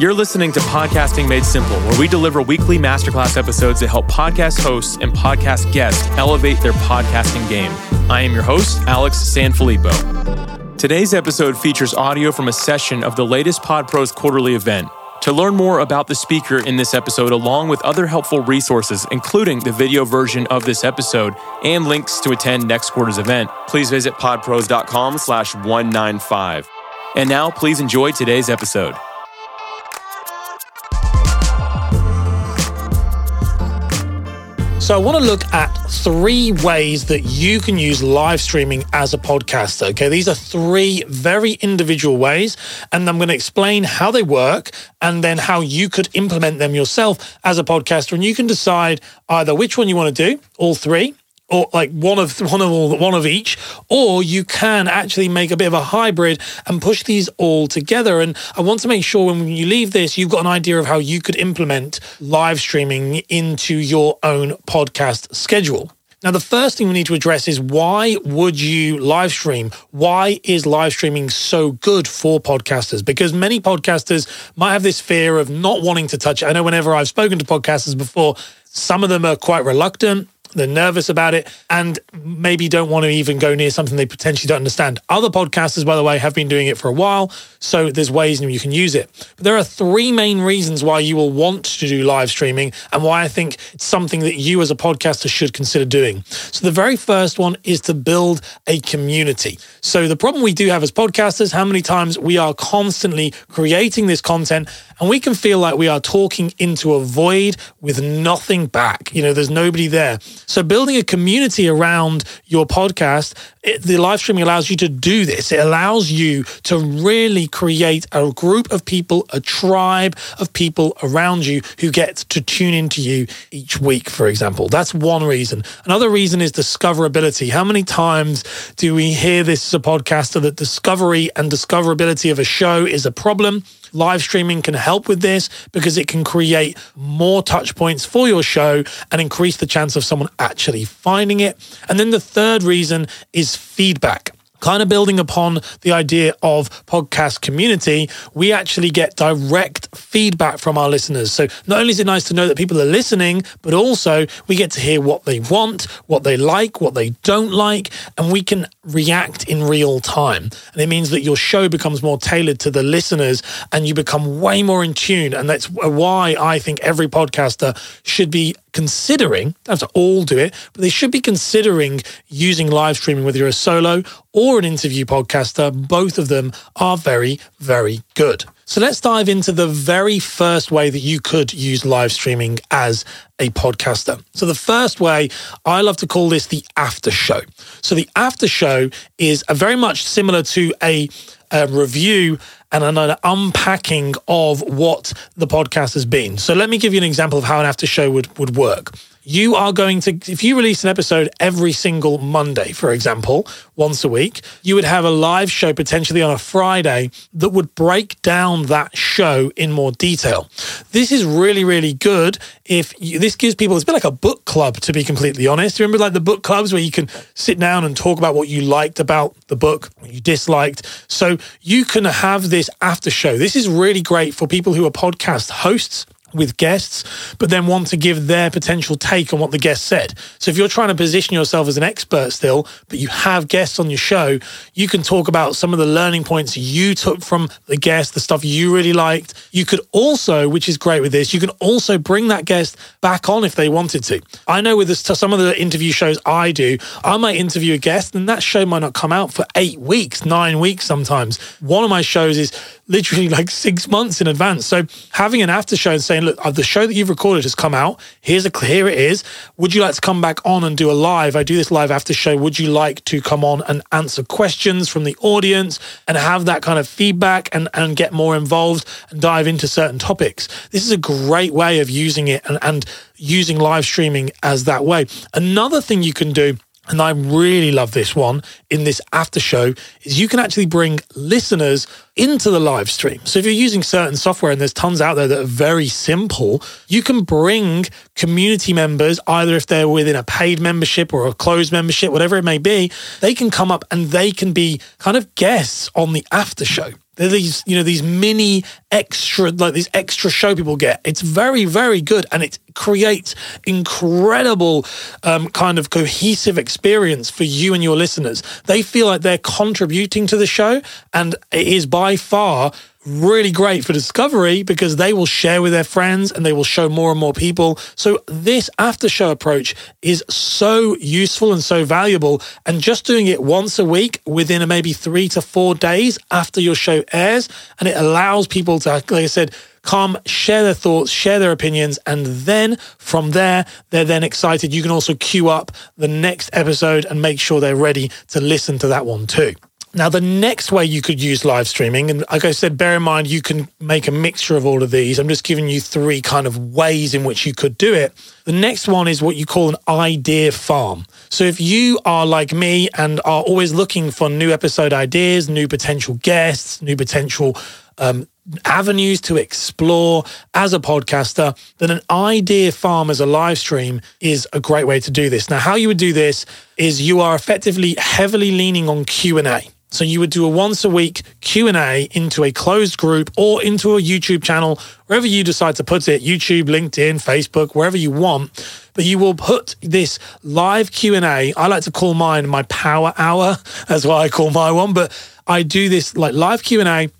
You're listening to Podcasting Made Simple, where we deliver weekly masterclass episodes that help podcast hosts and podcast guests elevate their podcasting game. I am your host, Alex Sanfilippo. Today's episode features audio from a session of the latest PodPros quarterly event. To learn more about the speaker in this episode, along with other helpful resources, including the video version of this episode and links to attend next quarter's event, please visit podpros.com slash 195. And now, please enjoy today's episode. So, I want to look at three ways that you can use live streaming as a podcaster. Okay, these are three very individual ways, and I'm going to explain how they work and then how you could implement them yourself as a podcaster. And you can decide either which one you want to do, all three, or like one of one of all one of each or you can actually make a bit of a hybrid and push these all together and i want to make sure when you leave this you've got an idea of how you could implement live streaming into your own podcast schedule now, the first thing we need to address is why would you live stream? Why is live streaming so good for podcasters? Because many podcasters might have this fear of not wanting to touch it. I know whenever I've spoken to podcasters before, some of them are quite reluctant they're nervous about it and maybe don't want to even go near something they potentially don't understand. Other podcasters, by the way, have been doing it for a while. So there's ways you can use it. But there are three main reasons why you will want to do live streaming and why I think it's something that you as a podcaster should consider doing. So the very first one is to build a community. So the problem we do have as podcasters, how many times we are constantly creating this content and we can feel like we are talking into a void with nothing back. You know, there's nobody there. So building a community around your podcast, it, the live streaming allows you to do this. It allows you to really create a group of people, a tribe of people around you who get to tune into you each week, for example. That's one reason. Another reason is discoverability. How many times do we hear this as a podcaster that discovery and discoverability of a show is a problem? Live streaming can help with this because it can create more touch points for your show and increase the chance of someone actually finding it. And then the third reason is feedback kind of building upon the idea of podcast community, we actually get direct feedback from our listeners. So not only is it nice to know that people are listening, but also we get to hear what they want, what they like, what they don't like, and we can react in real time. And it means that your show becomes more tailored to the listeners and you become way more in tune. And that's why I think every podcaster should be considering, to all do it, but they should be considering using live streaming, whether you're a solo or an interview podcaster. Both of them are very, very good. So let's dive into the very first way that you could use live streaming as a podcaster. So the first way, I love to call this the after show. So the after show is a very much similar to a, a review and an unpacking of what the podcast has been. So let me give you an example of how an after show would, would work. You are going to, if you release an episode every single Monday, for example, once a week, you would have a live show potentially on a Friday that would break down that show in more detail. This is really, really good if you, this gives people, it's a bit like a book club, to be completely honest. Remember like the book clubs where you can sit down and talk about what you liked about the book, what you disliked. So you can have this after show. This is really great for people who are podcast hosts with guests, but then want to give their potential take on what the guest said. So if you're trying to position yourself as an expert still, but you have guests on your show, you can talk about some of the learning points you took from the guest, the stuff you really liked. You could also, which is great with this, you can also bring that guest back on if they wanted to. I know with this, some of the interview shows I do, I might interview a guest and that show might not come out for eight weeks, nine weeks sometimes. One of my shows is literally like six months in advance. So having an after show and saying, look, uh, the show that you've recorded has come out. Here's a here it is. Would you like to come back on and do a live? I do this live after show. Would you like to come on and answer questions from the audience and have that kind of feedback and, and get more involved and dive into certain topics? This is a great way of using it and, and using live streaming as that way. Another thing you can do and I really love this one in this after show, is you can actually bring listeners into the live stream. So if you're using certain software, and there's tons out there that are very simple, you can bring community members, either if they're within a paid membership or a closed membership, whatever it may be, they can come up and they can be kind of guests on the after show. They're these, you know, these mini extra, like these extra show people get. It's very, very good. And it creates incredible um, kind of cohesive experience for you and your listeners. They feel like they're contributing to the show. And it is by far really great for discovery because they will share with their friends and they will show more and more people. So this after show approach is so useful and so valuable. And just doing it once a week within a maybe three to four days after your show airs, and it allows people to, like I said, come share their thoughts, share their opinions, and then from there, they're then excited. You can also queue up the next episode and make sure they're ready to listen to that one too. Now, the next way you could use live streaming, and like I said, bear in mind you can make a mixture of all of these. I'm just giving you three kind of ways in which you could do it. The next one is what you call an idea farm. So, if you are like me and are always looking for new episode ideas, new potential guests, new potential um, avenues to explore as a podcaster, then an idea farm as a live stream is a great way to do this. Now, how you would do this is you are effectively heavily leaning on Q&A. So you would do a once a week Q&A into a closed group or into a YouTube channel, wherever you decide to put it, YouTube, LinkedIn, Facebook, wherever you want. But you will put this live Q&A. I like to call mine my power hour. That's why I call my one. But I do this like live Q&A.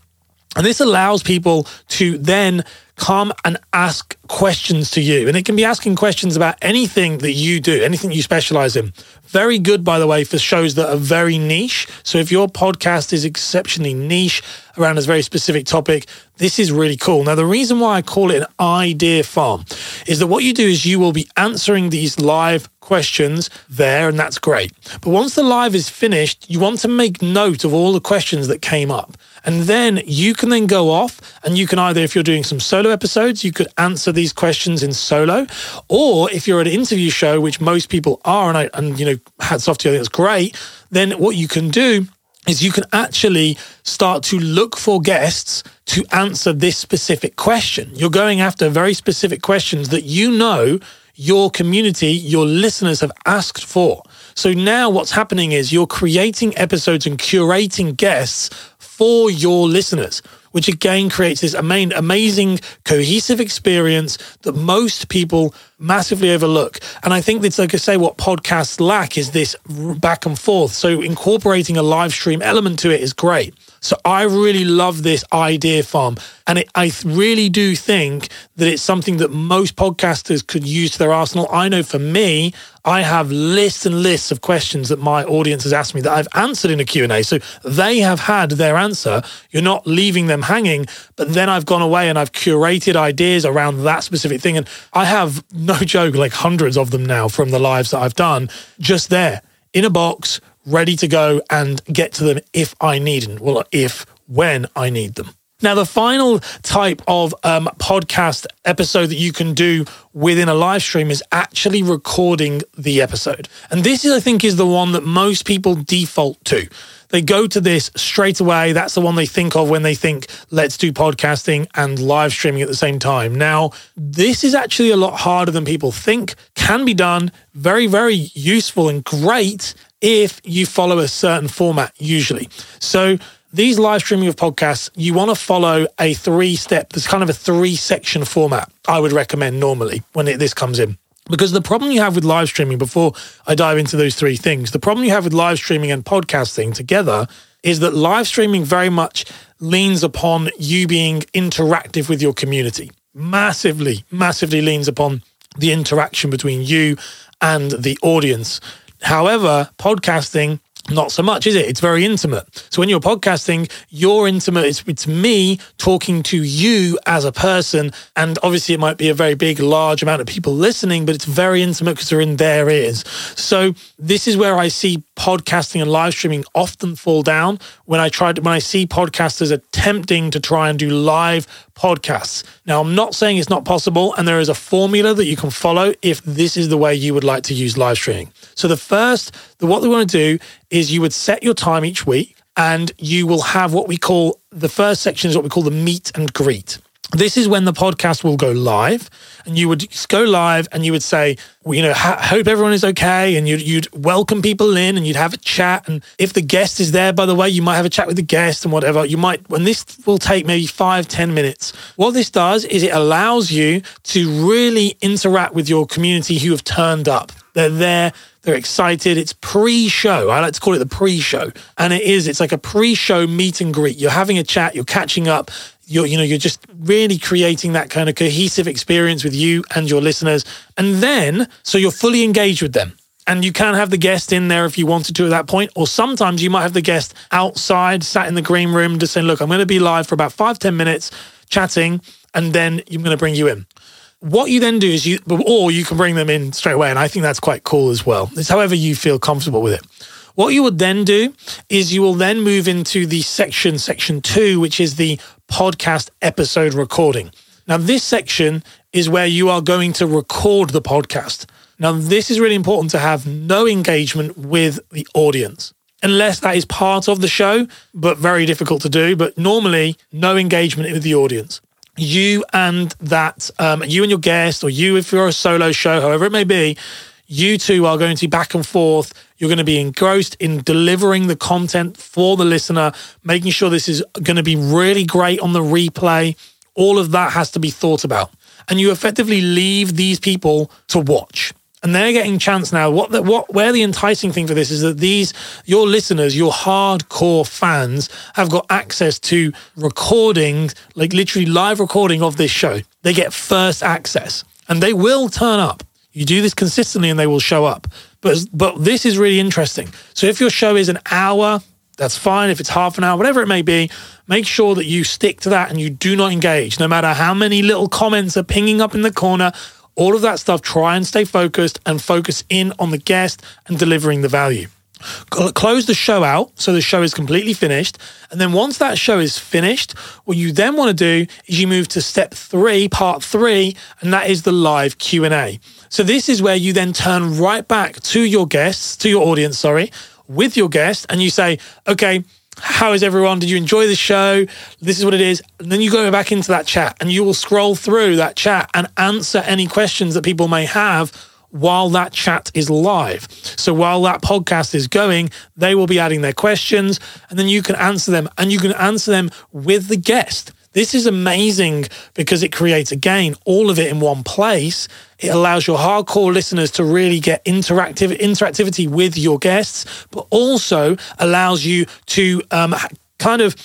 And this allows people to then come and ask questions to you. And it can be asking questions about anything that you do, anything you specialize in. Very good, by the way, for shows that are very niche. So if your podcast is exceptionally niche around a very specific topic, this is really cool. Now, the reason why I call it an idea farm is that what you do is you will be answering these live questions there, and that's great. But once the live is finished, you want to make note of all the questions that came up. And then you can then go off and you can either, if you're doing some solo episodes, you could answer these questions in solo. Or if you're at an interview show, which most people are, and, I, and you know, hats off to you, I think it's great, then what you can do is you can actually start to look for guests to answer this specific question. You're going after very specific questions that you know your community, your listeners have asked for. So now what's happening is you're creating episodes and curating guests for your listeners, which again creates this amazing, cohesive experience that most people massively overlook. And I think that's like I say, what podcasts lack is this back and forth. So incorporating a live stream element to it is great. So I really love this idea farm. And it, I really do think that it's something that most podcasters could use to their arsenal. I know for me, I have lists and lists of questions that my audience has asked me that I've answered in a Q&A. So they have had their answer. You're not leaving them hanging, but then I've gone away and I've curated ideas around that specific thing. And I have no joke, like hundreds of them now from the lives that I've done just there in a box ready to go and get to them if I need them. Well, if, when I need them. Now, the final type of um, podcast episode that you can do within a live stream is actually recording the episode. And this is, I think, is the one that most people default to. They go to this straight away. That's the one they think of when they think, let's do podcasting and live streaming at the same time. Now, this is actually a lot harder than people think, can be done, very, very useful and great if you follow a certain format, usually. So, these live streaming of podcasts, you want to follow a three step, there's kind of a three section format I would recommend normally when it, this comes in. Because the problem you have with live streaming, before I dive into those three things, the problem you have with live streaming and podcasting together is that live streaming very much leans upon you being interactive with your community. Massively, massively leans upon the interaction between you and the audience. However, podcasting not so much, is it? It's very intimate. So when you're podcasting, you're intimate. It's, it's me talking to you as a person. And obviously, it might be a very big, large amount of people listening, but it's very intimate because they're in their ears. So this is where I see podcasting and live streaming often fall down when I try to, when I see podcasters attempting to try and do live podcasts. Now, I'm not saying it's not possible, and there is a formula that you can follow if this is the way you would like to use live streaming. So, the first, the, what we want to do is you would set your time each week, and you will have what we call the first section is what we call the meet and greet. This is when the podcast will go live, and you would go live and you would say, well, you know, hope everyone is okay, and you'd, you'd welcome people in, and you'd have a chat. And if the guest is there, by the way, you might have a chat with the guest and whatever. You might, when this will take maybe five, ten minutes. What this does is it allows you to really interact with your community who have turned up. They're there. They're excited. It's pre-show. I like to call it the pre-show, and it is. It's like a pre-show meet and greet. You're having a chat. You're catching up you're you know you're just really creating that kind of cohesive experience with you and your listeners. And then so you're fully engaged with them. And you can have the guest in there if you wanted to at that point or sometimes you might have the guest outside sat in the green room just saying look i'm going to be live for about five ten minutes chatting and then i'm going to bring you in. What you then do is you or you can bring them in straight away and i think that's quite cool as well. It's however you feel comfortable with it what you would then do is you will then move into the section, section two, which is the podcast episode recording. Now, this section is where you are going to record the podcast. Now, this is really important to have no engagement with the audience, unless that is part of the show, but very difficult to do. But normally, no engagement with the audience. You and that, um, you and your guest, or you if you're a solo show, however it may be, you two are going to be back and forth. You're going to be engrossed in delivering the content for the listener, making sure this is going to be really great on the replay. All of that has to be thought about. And you effectively leave these people to watch. And they're getting chance now. What the, what where the enticing thing for this is that these your listeners, your hardcore fans, have got access to recordings, like literally live recording of this show. They get first access, and they will turn up. You do this consistently and they will show up. But but this is really interesting. So if your show is an hour, that's fine. If it's half an hour, whatever it may be, make sure that you stick to that and you do not engage. No matter how many little comments are pinging up in the corner, all of that stuff, try and stay focused and focus in on the guest and delivering the value close the show out so the show is completely finished and then once that show is finished what you then want to do is you move to step 3 part 3 and that is the live Q&A so this is where you then turn right back to your guests to your audience sorry with your guest and you say okay how is everyone? Did you enjoy the show? This is what it is. And then you go back into that chat and you will scroll through that chat and answer any questions that people may have while that chat is live. So while that podcast is going, they will be adding their questions and then you can answer them and you can answer them with the guest. This is amazing because it creates again all of it in one place. It allows your hardcore listeners to really get interactive interactivity with your guests, but also allows you to um, kind of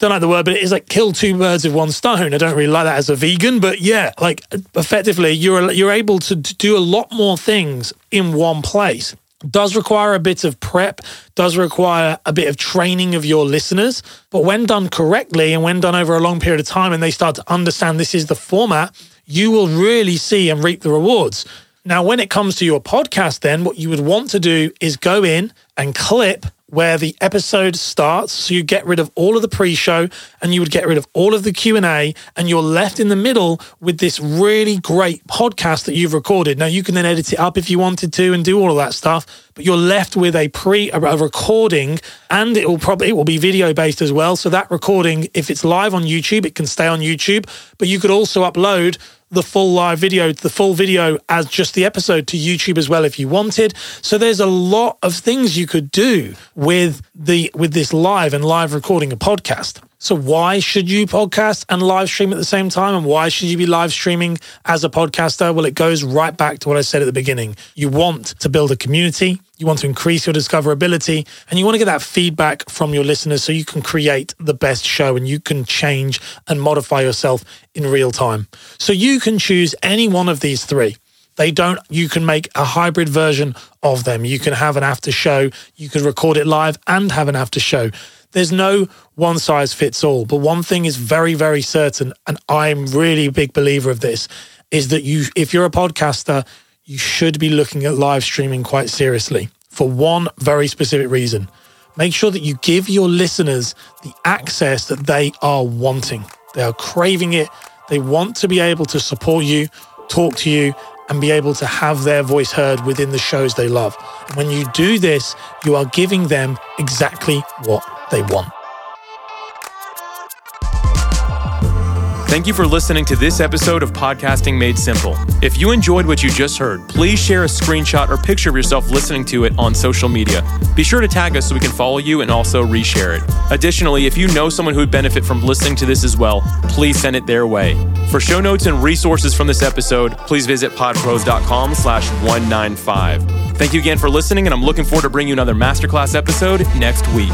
don't like the word, but it is like kill two birds with one stone. I don't really like that as a vegan, but yeah, like effectively, you're you're able to do a lot more things in one place. Does require a bit of prep, does require a bit of training of your listeners, but when done correctly and when done over a long period of time, and they start to understand this is the format, you will really see and reap the rewards. Now, when it comes to your podcast, then what you would want to do is go in and clip where the episode starts. So you get rid of all of the pre-show and you would get rid of all of the q&a and you're left in the middle with this really great podcast that you've recorded. Now you can then edit it up if you wanted to and do all of that stuff but you're left with a pre a recording and it will probably it will be video based as well. So that recording if it's live on youtube it can stay on youtube but you could also upload the full live video, the full video as just the episode to YouTube as well if you wanted. So there's a lot of things you could do with the with this live and live recording a podcast. So why should you podcast and live stream at the same time? And why should you be live streaming as a podcaster? Well, it goes right back to what I said at the beginning. You want to build a community, you want to increase your discoverability, and you want to get that feedback from your listeners so you can create the best show and you can change and modify yourself in real time. So you can choose any one of these three. They don't, you can make a hybrid version of them. You can have an after show, you can record it live and have an after show there's no one size fits all. But one thing is very, very certain, and I'm really a big believer of this, is that you, if you're a podcaster, you should be looking at live streaming quite seriously for one very specific reason. Make sure that you give your listeners the access that they are wanting. They are craving it. They want to be able to support you, talk to you, and be able to have their voice heard within the shows they love. And when you do this, you are giving them exactly what they want. Thank you for listening to this episode of Podcasting Made Simple. If you enjoyed what you just heard, please share a screenshot or picture of yourself listening to it on social media. Be sure to tag us so we can follow you and also reshare it. Additionally, if you know someone who would benefit from listening to this as well, please send it their way. For show notes and resources from this episode, please visit podpros.com slash 195. Thank you again for listening, and I'm looking forward to bringing you another masterclass episode next week.